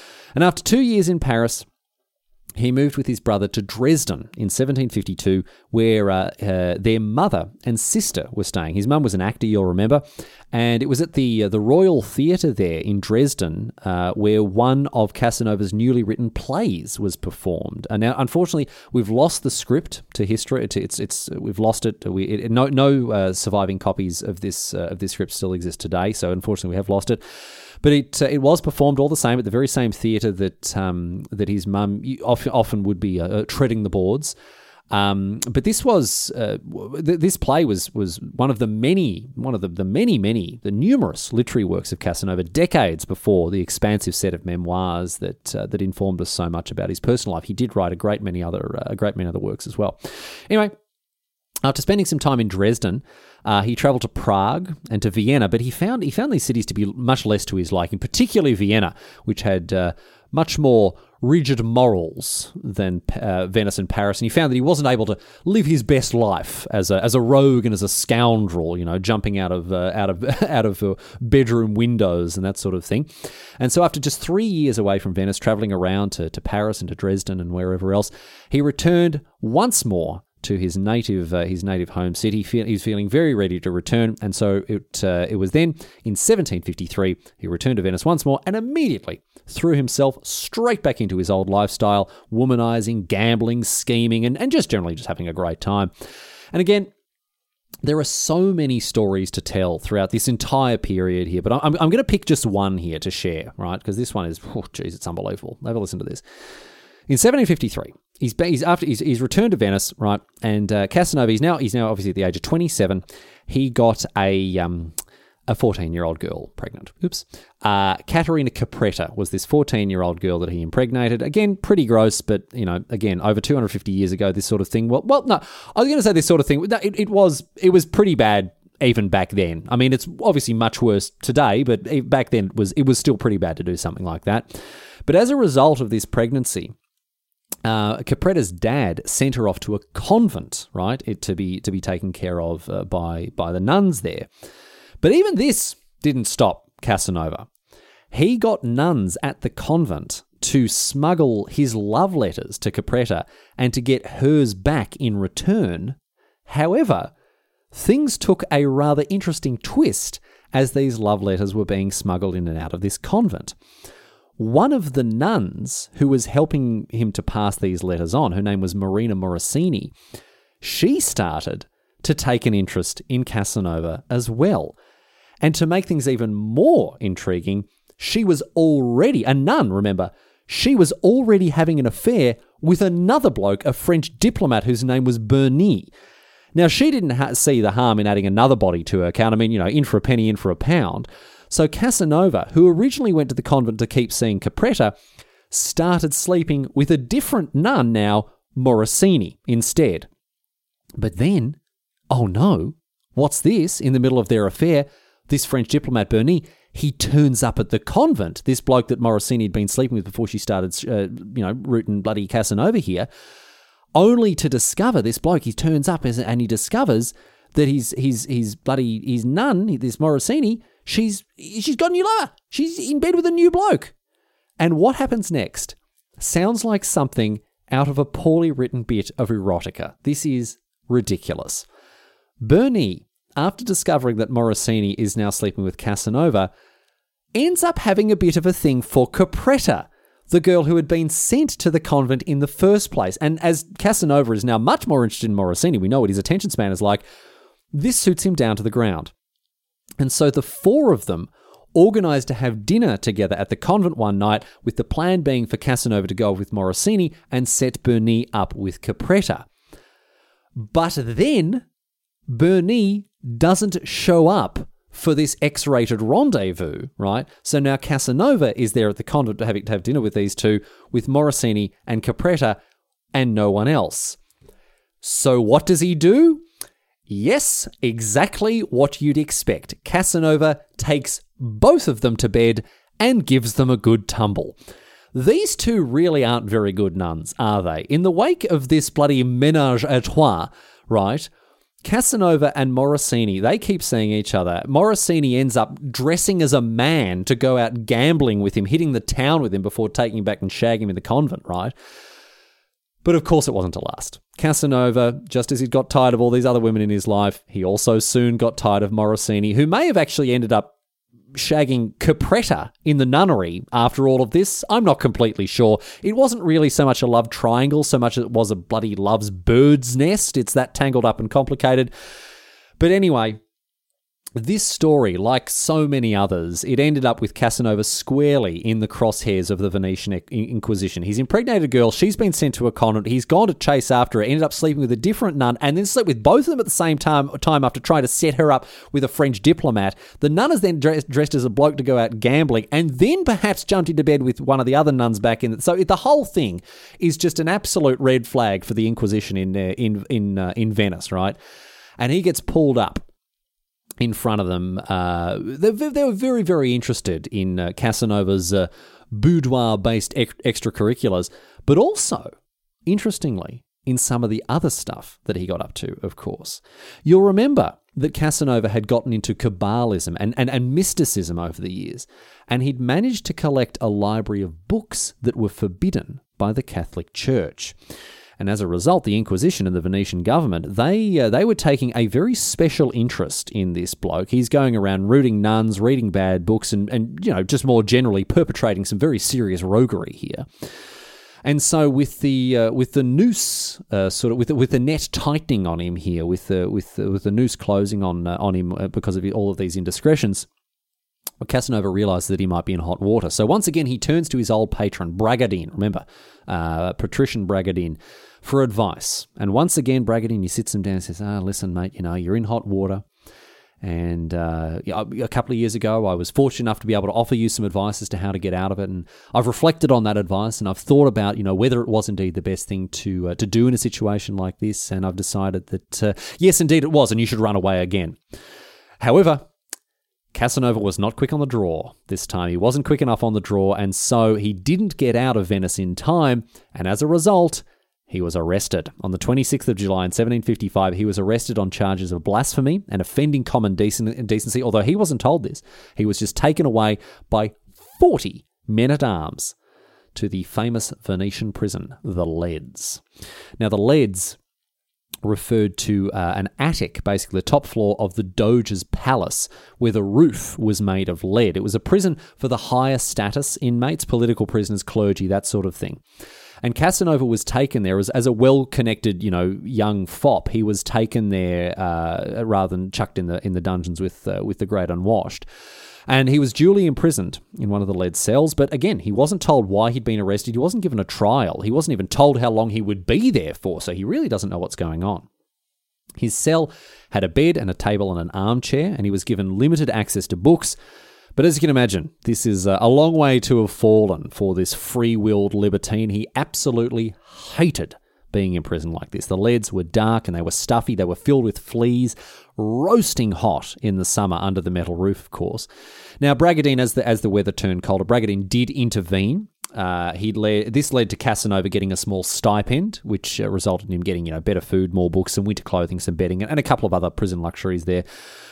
And after two years in Paris, he moved with his brother to Dresden in 1752, where uh, uh, their mother and sister were staying. His mum was an actor, you'll remember, and it was at the uh, the Royal Theatre there in Dresden uh, where one of Casanova's newly written plays was performed. And now, unfortunately, we've lost the script to history. It's it's, we've lost it. We it, no no uh, surviving copies of this uh, of this script still exist today. So unfortunately, we have lost it. But it uh, it was performed all the same at the very same theatre that um, that his mum often, would be uh, treading the boards. Um, but this was uh, th- this play was was one of the many one of the, the many many the numerous literary works of Casanova decades before the expansive set of memoirs that uh, that informed us so much about his personal life. He did write a great many other uh, a great many other works as well. Anyway, after spending some time in Dresden, uh, he travelled to Prague and to Vienna, but he found he found these cities to be much less to his liking, particularly Vienna, which had uh, much more rigid morals than uh, Venice and Paris, and he found that he wasn't able to live his best life as a as a rogue and as a scoundrel, you know, jumping out of uh, out of out of uh, bedroom windows and that sort of thing. And so, after just three years away from Venice, traveling around to, to Paris and to Dresden and wherever else, he returned once more to his native uh, his native home city. He was feeling very ready to return, and so it uh, it was then in 1753 he returned to Venice once more and immediately threw himself straight back into his old lifestyle, womanizing, gambling, scheming, and, and just generally just having a great time. And again, there are so many stories to tell throughout this entire period here, but I'm, I'm going to pick just one here to share, right? Because this one is, oh, geez, it's unbelievable. Have listen to this. In 1753, he's, he's after he's, he's returned to Venice, right? And uh, Casanova, he's now he's now obviously at the age of 27. He got a um, a 14 year old girl pregnant. Oops. Uh, Caterina Capretta was this 14 year old girl that he impregnated. Again, pretty gross, but, you know, again, over 250 years ago, this sort of thing. Well, well no, I was going to say this sort of thing. It, it, was, it was pretty bad even back then. I mean, it's obviously much worse today, but back then it was, it was still pretty bad to do something like that. But as a result of this pregnancy, uh, Capretta's dad sent her off to a convent, right, it, to be to be taken care of uh, by by the nuns there. But even this didn't stop Casanova. He got nuns at the convent to smuggle his love letters to Capretta and to get hers back in return. However, things took a rather interesting twist as these love letters were being smuggled in and out of this convent. One of the nuns who was helping him to pass these letters on, her name was Marina Morosini, she started to take an interest in Casanova as well. And to make things even more intriguing, she was already, a nun, remember, she was already having an affair with another bloke, a French diplomat whose name was Bernis. Now, she didn't ha- see the harm in adding another body to her count. I mean, you know, in for a penny, in for a pound. So Casanova, who originally went to the convent to keep seeing Capretta, started sleeping with a different nun now, Morosini, instead. But then, oh no, what's this? In the middle of their affair, this French diplomat, Bernis, he turns up at the convent. This bloke that Morosini had been sleeping with before she started, uh, you know, rooting bloody Casanova here, only to discover this bloke. He turns up and he discovers that he's he's he's bloody his nun, this Morosini. She's she's got a new lover. She's in bed with a new bloke. And what happens next sounds like something out of a poorly written bit of erotica. This is ridiculous. Bernis, after discovering that Morosini is now sleeping with Casanova, ends up having a bit of a thing for Capretta, the girl who had been sent to the convent in the first place. And as Casanova is now much more interested in Morosini, we know what his attention span is like, this suits him down to the ground. And so the four of them organized to have dinner together at the convent one night, with the plan being for Casanova to go with Morosini and set Bernis up with Capretta. But then Bernis doesn't show up for this X rated rendezvous, right? So now Casanova is there at the convent to have, to have dinner with these two, with Morosini and Capretta, and no one else. So what does he do? Yes, exactly what you'd expect. Casanova takes both of them to bed and gives them a good tumble. These two really aren't very good nuns, are they? In the wake of this bloody menage a trois, right? Casanova and Morosini, they keep seeing each other. Morosini ends up dressing as a man to go out gambling with him, hitting the town with him before taking him back and shagging him in the convent, right? But of course, it wasn't to last. Casanova, just as he'd got tired of all these other women in his life, he also soon got tired of Morosini, who may have actually ended up shagging Capretta in the nunnery after all of this. I'm not completely sure. It wasn't really so much a love triangle, so much as it was a bloody love's bird's nest. It's that tangled up and complicated. But anyway, this story, like so many others, it ended up with Casanova squarely in the crosshairs of the Venetian Inquisition. He's impregnated a girl, she's been sent to a convent, he's gone to chase after her, ended up sleeping with a different nun, and then slept with both of them at the same time, time after trying to set her up with a French diplomat. The nun is then dressed, dressed as a bloke to go out gambling, and then perhaps jumped into bed with one of the other nuns back in. So the whole thing is just an absolute red flag for the Inquisition in uh, in in uh, in Venice, right? And he gets pulled up in front of them. Uh, they, they, were very, very interested in uh, Casanova's uh, boudoir based extracurriculars, but also, interestingly, in some of the other stuff that he got up to, of course. You'll remember that Casanova had gotten into Kabbalism and, and, and mysticism over the years, and he'd managed to collect a library of books that were forbidden by the Catholic Church. And as a result, the Inquisition and the Venetian government, they, uh, they were taking a very special interest in this bloke. He's going around rooting nuns, reading bad books, and, and you know, just more generally perpetrating some very serious roguery here. And so with the uh, with the noose uh, sort of with the, with the net tightening on him here, with the with the, with the noose closing on uh, on him uh, because of all of these indiscretions, Casanova realizes that he might be in hot water. So once again, he turns to his old patron Bragadin. Remember, uh, patrician Bragadin for advice. And once again, Bragadin, he sits him down and says, Ah, listen, mate, you know, you're in hot water. And uh, a couple of years ago, I was fortunate enough to be able to offer you some advice as to how to get out of it. And I've reflected on that advice, and I've thought about, you know, whether it was indeed the best thing to uh, to do in a situation like this. And I've decided that uh, yes, indeed it was, and you should run away again. However, Casanova was not quick on the draw this time. He wasn't quick enough on the draw, and so he didn't get out of Venice in time. And as a result, he was arrested. On the 26th of July in 1755, he was arrested on charges of blasphemy and offending common decency, although he wasn't told this. He was just taken away by 40 men at arms to the famous Venetian prison, the Leads. Now, the Leads referred to uh, an attic, basically the top floor of the Doge's palace, where the roof was made of lead. It was a prison for the higher status inmates, political prisoners, clergy, that sort of thing. And Casanova was taken there as, as a well connected, you know, young fop. He was taken there uh, rather than chucked in the in the dungeons with uh, with the great unwashed. And he was duly imprisoned in one of the lead cells. But again, he wasn't told why he'd been arrested. He wasn't given a trial. He wasn't even told how long he would be there for. So he really doesn't know what's going on. His cell had a bed and a table and an armchair, and he was given limited access to books. But as you can imagine, this is a long way to have fallen for this free willed libertine. He absolutely hated being in prison like this. The leads were dark and they were stuffy, they were filled with fleas, roasting hot in the summer under the metal roof, of course. Now, Bragadin, as the, as the weather turned colder, Bragadin did intervene. Uh, he led, this led to Casanova getting a small stipend, which uh, resulted in him getting you know better food, more books, some winter clothing, some bedding, and, and a couple of other prison luxuries there.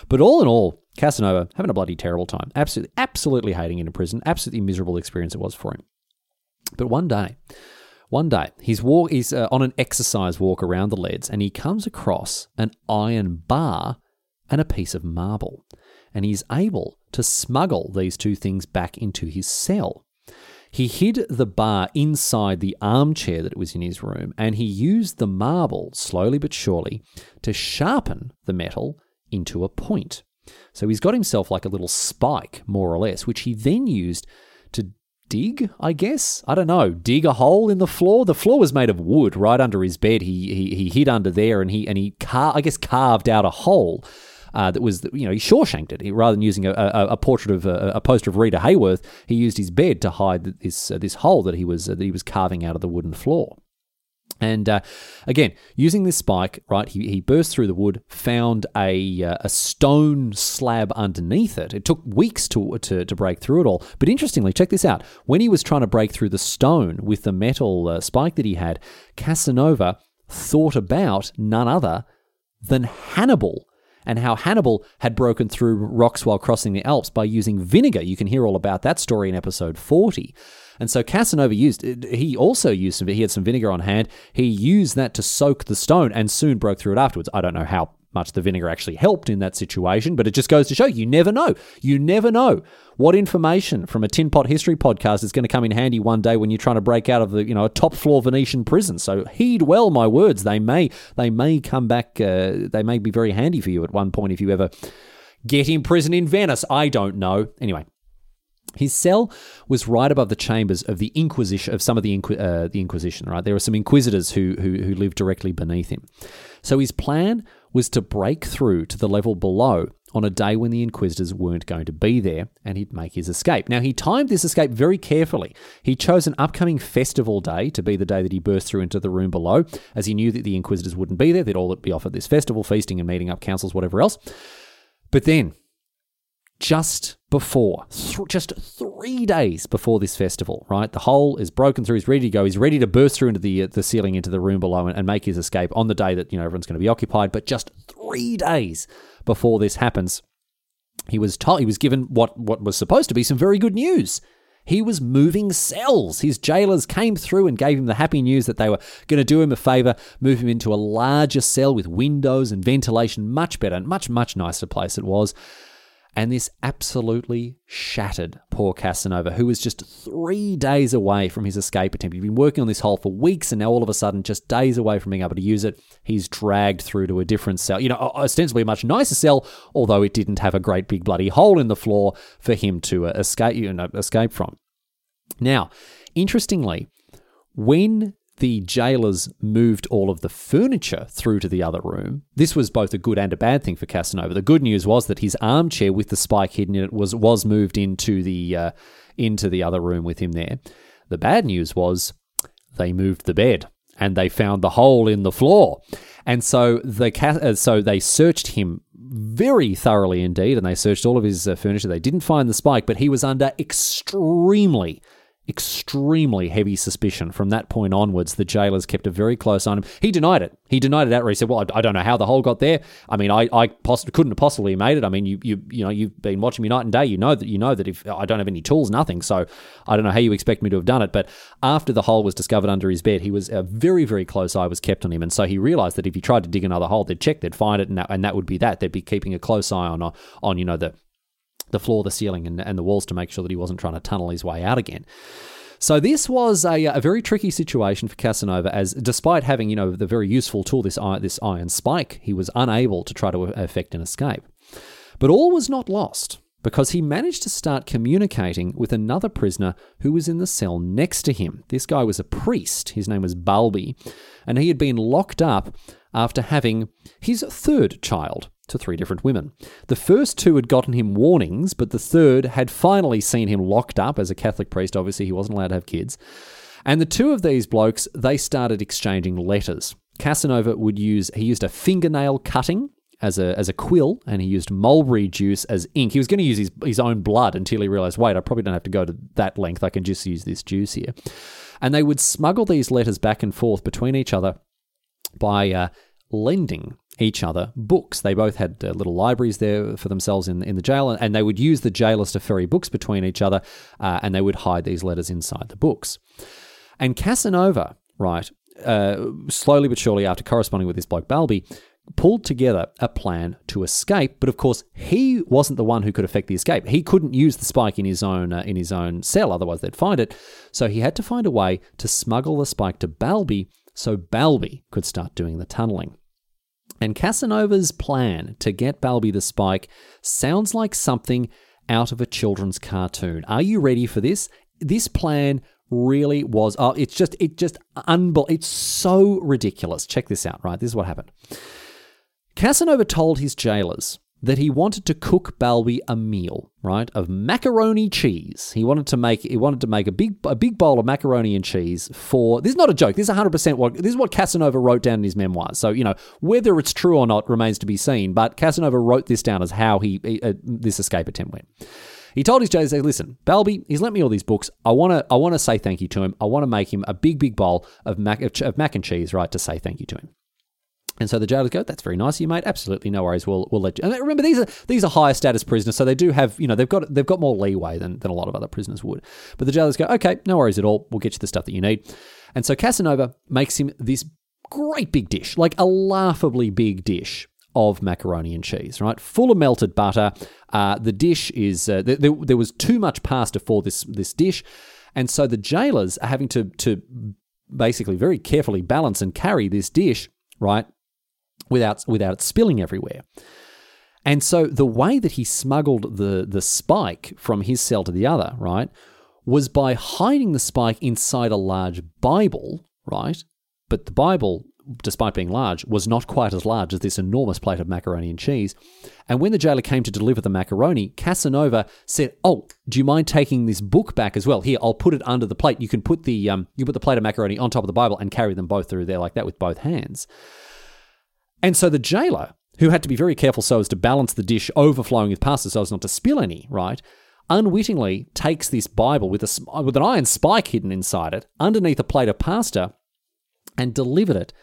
But all in all, Casanova having a bloody terrible time. Absolutely, absolutely hating it in prison. Absolutely miserable experience it was for him. But one day, one day, he's walk, he's uh, on an exercise walk around the leads, and he comes across an iron bar and a piece of marble, and he's able to smuggle these two things back into his cell. He hid the bar inside the armchair that was in his room, and he used the marble, slowly but surely, to sharpen the metal into a point. So he's got himself like a little spike, more or less, which he then used to dig, I guess. I don't know, dig a hole in the floor. The floor was made of wood right under his bed. He he, he hid under there and he and he car- I guess carved out a hole. Uh, that was, you know, he Shawshanked it. He, rather than using a, a, a portrait of a, a, poster of Rita Hayworth, he used his bed to hide this uh, this hole that he was uh, that he was carving out of the wooden floor. And uh, again, using this spike, right, he, he burst through the wood, found a, uh, a stone slab underneath it. It took weeks to, to, to break through it all. But interestingly, check this out. When he was trying to break through the stone with the metal uh, spike that he had, Casanova thought about none other than Hannibal and how Hannibal had broken through rocks while crossing the Alps by using vinegar. You can hear all about that story in episode 40. And so Casanova used, he also used some, he had some vinegar on hand. He used that to soak the stone and soon broke through it afterwards. I don't know how much the vinegar actually helped in that situation, but it just goes to show you never know. You never know what information from a tin pot history podcast is going to come in handy one day when you're trying to break out of the you know a top floor Venetian prison. So heed well my words. They may they may come back. Uh, they may be very handy for you at one point if you ever get in prison in Venice. I don't know. Anyway, his cell was right above the chambers of the Inquisition of some of the uh, the Inquisition. Right, there were some inquisitors who, who who lived directly beneath him. So his plan was to break through to the level below on a day when the Inquisitors weren't going to be there, and he'd make his escape. Now he timed this escape very carefully. He chose an upcoming festival day to be the day that he burst through into the room below, as he knew that the Inquisitors wouldn't be there. They'd all be off at this festival, feasting and meeting up councils, whatever else. But then just before, th- just three days before this festival, right? The hole is broken through. He's ready to go. He's ready to burst through into the uh, the ceiling into the room below and, and make his escape on the day that you know everyone's going to be occupied. But just three days before this happens, he was told he was given what what was supposed to be some very good news. He was moving cells. His jailers came through and gave him the happy news that they were going to do him a favor, move him into a larger cell with windows and ventilation, much better, much much nicer place it was. And this absolutely shattered poor Casanova, who was just three days away from his escape attempt. He'd been working on this hole for weeks, and now all of a sudden, just days away from being able to use it, he's dragged through to a different cell. You know, ostensibly a much nicer cell, although it didn't have a great big bloody hole in the floor for him to uh, escape, you know, escape from. Now, interestingly, when the jailers moved all of the furniture through to the other room. This was both a good and a bad thing for Casanova. The good news was that his armchair with the spike hidden in it was was moved into the uh, into the other room with him there. The bad news was they moved the bed and they found the hole in the floor. And so the uh, so they searched him very thoroughly indeed, and they searched all of his uh, furniture. They didn't find the spike, but he was under extremely extremely heavy suspicion from that point onwards. The jailers kept a very close eye on him. He denied it. He denied it outright. He said, "Well, I, I don't know how the hole got there. I mean, I, I poss- couldn't have possibly made it. I mean, you, you, you know, you've been watching me night and day. You know that you know that if I don't have any tools, nothing. So I don't know how you expect me to have done it. But after the hole was discovered under his bed, he was a very, very close eye was kept on him, and so he realized that if he tried to dig another hole, they'd check, they'd find it, and that, and that would be that. They'd be keeping a close eye on, on you know the the floor, the ceiling, and, and the walls to make sure that he wasn't trying to tunnel his way out again. So this was a, a very tricky situation for Casanova, as despite having you know the very useful tool this this iron spike, he was unable to try to effect an escape. But all was not lost because he managed to start communicating with another prisoner who was in the cell next to him. This guy was a priest. His name was Balbi, and he had been locked up after having his third child to three different women. The first two had gotten him warnings, but the third had finally seen him locked up as a Catholic priest. Obviously, he wasn't allowed to have kids. And the two of these blokes, they started exchanging letters. Casanova would use, he used a fingernail cutting as a, as a quill and he used mulberry juice as ink. He was going to use his, his own blood until he realized, wait, I probably don't have to go to that length. I can just use this juice here. And they would smuggle these letters back and forth between each other by uh, lending each other books. They both had uh, little libraries there for themselves in, in the jail, and they would use the jailers to ferry books between each other, uh, and they would hide these letters inside the books. And Casanova, right, uh, slowly but surely after corresponding with this bloke Balbi, pulled together a plan to escape. But of course, he wasn't the one who could effect the escape. He couldn't use the spike in his own uh, in his own cell, otherwise they'd find it. So he had to find a way to smuggle the spike to Balbi, so Balbi could start doing the tunneling. And Casanova's plan to get Balbi the Spike sounds like something out of a children's cartoon. Are you ready for this? This plan really was oh it's just it just unbel- it's so ridiculous. Check this out, right? This is what happened. Casanova told his jailers that he wanted to cook Balbi a meal, right, of macaroni cheese. He wanted to make he wanted to make a big a big bowl of macaroni and cheese for. This is not a joke. This is 100% what this is what Casanova wrote down in his memoirs. So, you know, whether it's true or not remains to be seen, but Casanova wrote this down as how he uh, this escape attempt went. He told his jailers, "Listen, Balbi, he's lent me all these books. I want to I want to say thank you to him. I want to make him a big big bowl of mac of mac and cheese, right, to say thank you to him." And so the jailers go, "That's very nice of you, mate. Absolutely, no worries. We'll we'll let you." And remember, these are these are higher status prisoners, so they do have you know they've got they've got more leeway than than a lot of other prisoners would. But the jailers go, "Okay, no worries at all. We'll get you the stuff that you need." And so Casanova makes him this great big dish, like a laughably big dish of macaroni and cheese, right? Full of melted butter. Uh, the dish is uh, there, there was too much pasta for this this dish, and so the jailers are having to to basically very carefully balance and carry this dish, right? Without without it spilling everywhere. And so the way that he smuggled the the spike from his cell to the other, right, was by hiding the spike inside a large Bible, right? But the Bible, despite being large, was not quite as large as this enormous plate of macaroni and cheese. And when the jailer came to deliver the macaroni, Casanova said, "Oh, do you mind taking this book back as well? Here, I'll put it under the plate. You can put the um, you put the plate of macaroni on top of the Bible and carry them both through there like that with both hands." And so the jailer, who had to be very careful so as to balance the dish overflowing with pasta so as not to spill any, right, unwittingly takes this Bible with, a, uh, with an iron spike hidden inside it underneath a plate of pasta and delivered it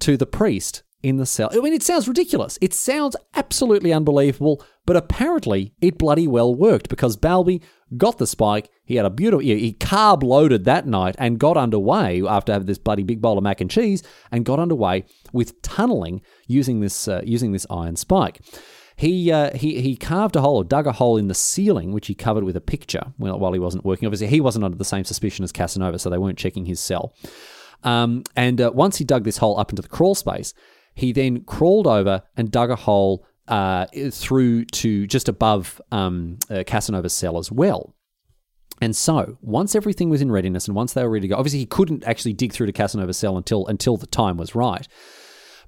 to the priest in the cell. I mean, it sounds ridiculous. It sounds absolutely unbelievable, but apparently it bloody well worked because Balbi got the spike. He had a beautiful, he carb loaded that night and got underway after having this bloody big bowl of mac and cheese and got underway with tunneling using this uh, using this iron spike. He, uh, he he carved a hole or dug a hole in the ceiling, which he covered with a picture while he wasn't working. Obviously, he wasn't under the same suspicion as Casanova, so they weren't checking his cell. Um, and uh, once he dug this hole up into the crawl space, he then crawled over and dug a hole uh, through to just above um, uh, Casanova's cell as well. And so, once everything was in readiness and once they were ready to go, obviously he couldn't actually dig through to Casanova's cell until until the time was right.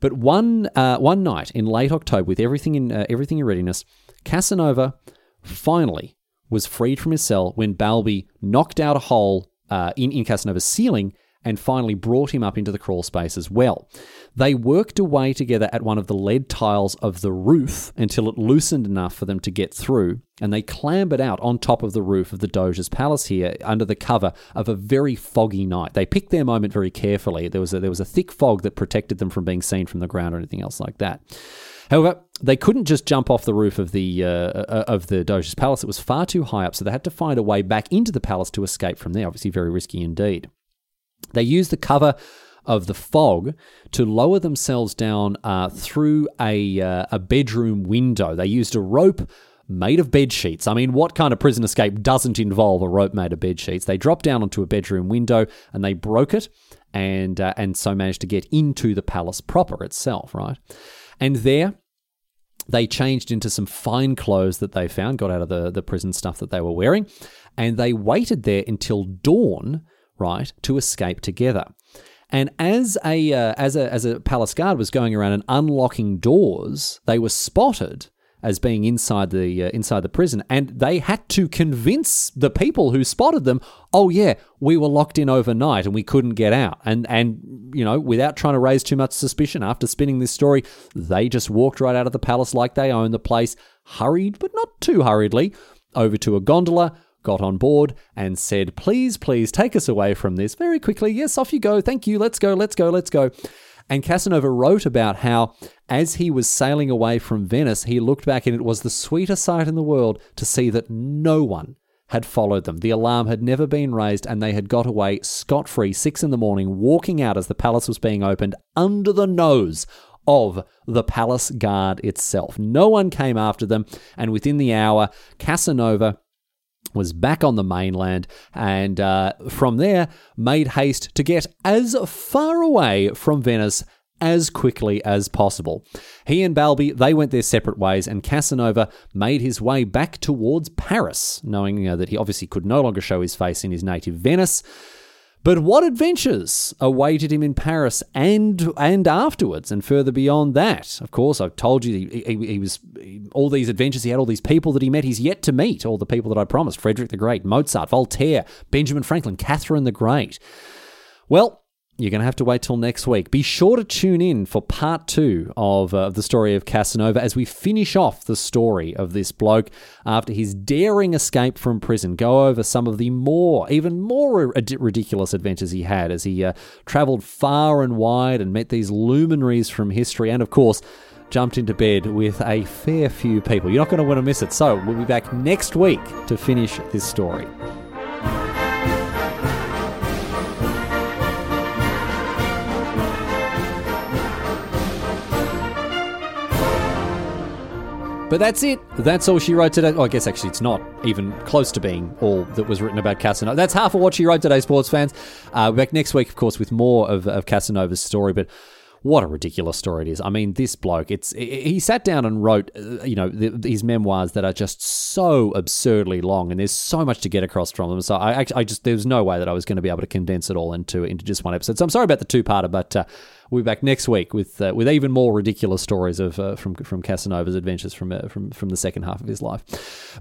But one uh, one night in late October, with everything in uh, everything in readiness, Casanova finally was freed from his cell when Balbi knocked out a hole uh, in in Casanova's ceiling and finally brought him up into the crawl space as well. They worked away together at one of the lead tiles of the roof until it loosened enough for them to get through, and they clambered out on top of the roof of the Doge's palace here under the cover of a very foggy night. They picked their moment very carefully. There was a, there was a thick fog that protected them from being seen from the ground or anything else like that. However, they couldn't just jump off the roof of the uh, uh of the Doge's palace. It was far too high up, so they had to find a way back into the palace to escape from there. Obviously, very risky indeed. They used the cover of the fog to lower themselves down uh, through a, uh, a bedroom window. They used a rope made of bed sheets. I mean, what kind of prison escape doesn't involve a rope made of bed sheets? They dropped down onto a bedroom window and they broke it, and uh, and so managed to get into the palace proper itself, right? And there. They changed into some fine clothes that they found, got out of the, the prison stuff that they were wearing, and they waited there until dawn right, to escape together. And as a uh, as a as a palace guard was going around and unlocking doors, they were spotted as being inside the uh, inside the prison, and they had to convince the people who spotted them, "Oh yeah, we were locked in overnight and we couldn't get out." And and you know, without trying to raise too much suspicion, after spinning this story, they just walked right out of the palace like they owned the place, hurried but not too hurriedly over to a gondola got on board and said, Please, please take us away from this very quickly. Yes, off you go. Thank you. Let's go, let's go, let's go. And Casanova wrote about how, as he was sailing away from Venice, he looked back and it was the sweetest sight in the world to see that no one had followed them. The alarm had never been raised, and they had got away scot free, six in the morning, walking out as the palace was being opened under the nose of the palace guard itself. No one came after them, and within the hour, Casanova was back on the mainland and uh, from there made haste to get as far away from Venice as quickly as possible. He and Balbi, they went their separate ways, and Casanova made his way back towards Paris, knowing uh, that he obviously could no longer show his face in his native Venice. But what adventures awaited him in Paris and and afterwards, and further beyond that? Of course, I've told you he, he, he was all these adventures. He had all these people that he met. He's yet to meet all the people that I promised: Frederick the Great, Mozart, Voltaire, Benjamin Franklin, Catherine the Great. Well, you're going to have to wait till next week. Be sure to tune in for part two of uh, the story of Casanova as we finish off the story of this bloke after his daring escape from prison. Go over some of the more, even more ridiculous adventures he had as he uh, traveled far and wide and met these luminaries from history, and of course, jumped into bed with a fair few people. You're not going to want to miss it. So we'll be back next week to finish this story. But that's it. That's all she wrote today. Oh, I guess actually it's not even close to being all that was written about Casanova. That's half of what she wrote today, sports fans. Uh, back next week, of course, with more of, of Casanova's story. But what a ridiculous story it is. I mean, this bloke, it's he sat down and wrote, uh, you know, the, his memoirs that are just so absurdly long, and there's so much to get across from them. So I I just, there's no way that I was going to be able to condense it all into into just one episode. So I'm sorry about the two parter, but. Uh, We'll be back next week with uh, with even more ridiculous stories of uh, from from Casanova's adventures from uh, from from the second half of his life.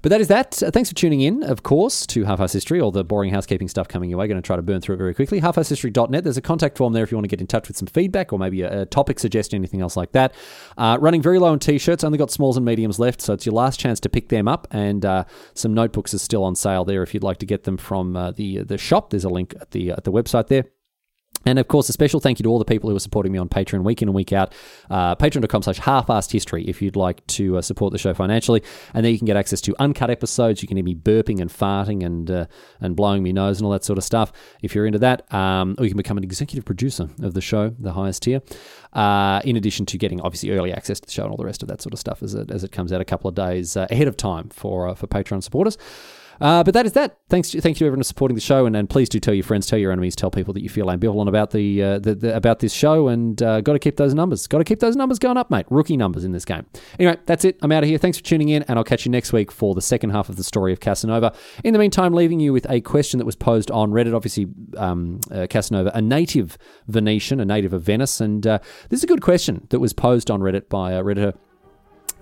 But that is that. Uh, thanks for tuning in, of course, to Half Ass History. All the boring housekeeping stuff coming your way. Going to try to burn through it very quickly. Halfasshistory.net. There's a contact form there if you want to get in touch with some feedback or maybe a, a topic suggestion, anything else like that. Uh, running very low on t-shirts. Only got smalls and mediums left, so it's your last chance to pick them up. And uh, some notebooks are still on sale there if you'd like to get them from the the shop. There's a link at the at the website there. And of course, a special thank you to all the people who are supporting me on Patreon week in and week out. Uh, Patreon.com slash half-assed history if you'd like to uh, support the show financially. And there you can get access to uncut episodes. You can hear me burping and farting and uh, and blowing me nose and all that sort of stuff if you're into that. Um, or you can become an executive producer of the show, the highest tier. Uh, in addition to getting obviously early access to the show and all the rest of that sort of stuff as it, as it comes out a couple of days uh, ahead of time for, uh, for Patreon supporters. Uh, but that is that. Thanks, thank you everyone for supporting the show, and, and please do tell your friends, tell your enemies, tell people that you feel ambivalent about the, uh, the, the, about this show, and uh, got to keep those numbers. Got to keep those numbers going up, mate. Rookie numbers in this game. Anyway, that's it. I'm out of here. Thanks for tuning in, and I'll catch you next week for the second half of the story of Casanova. In the meantime, leaving you with a question that was posed on Reddit. Obviously, um, uh, Casanova, a native Venetian, a native of Venice, and uh, this is a good question that was posed on Reddit by uh, Redditor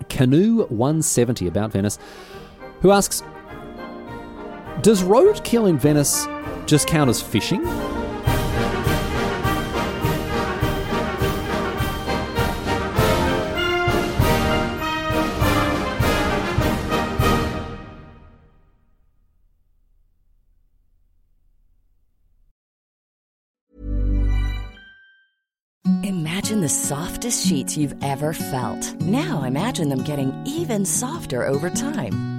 Canoe170 about Venice, who asks. Does roadkill in Venice just count as fishing? Imagine the softest sheets you've ever felt. Now imagine them getting even softer over time.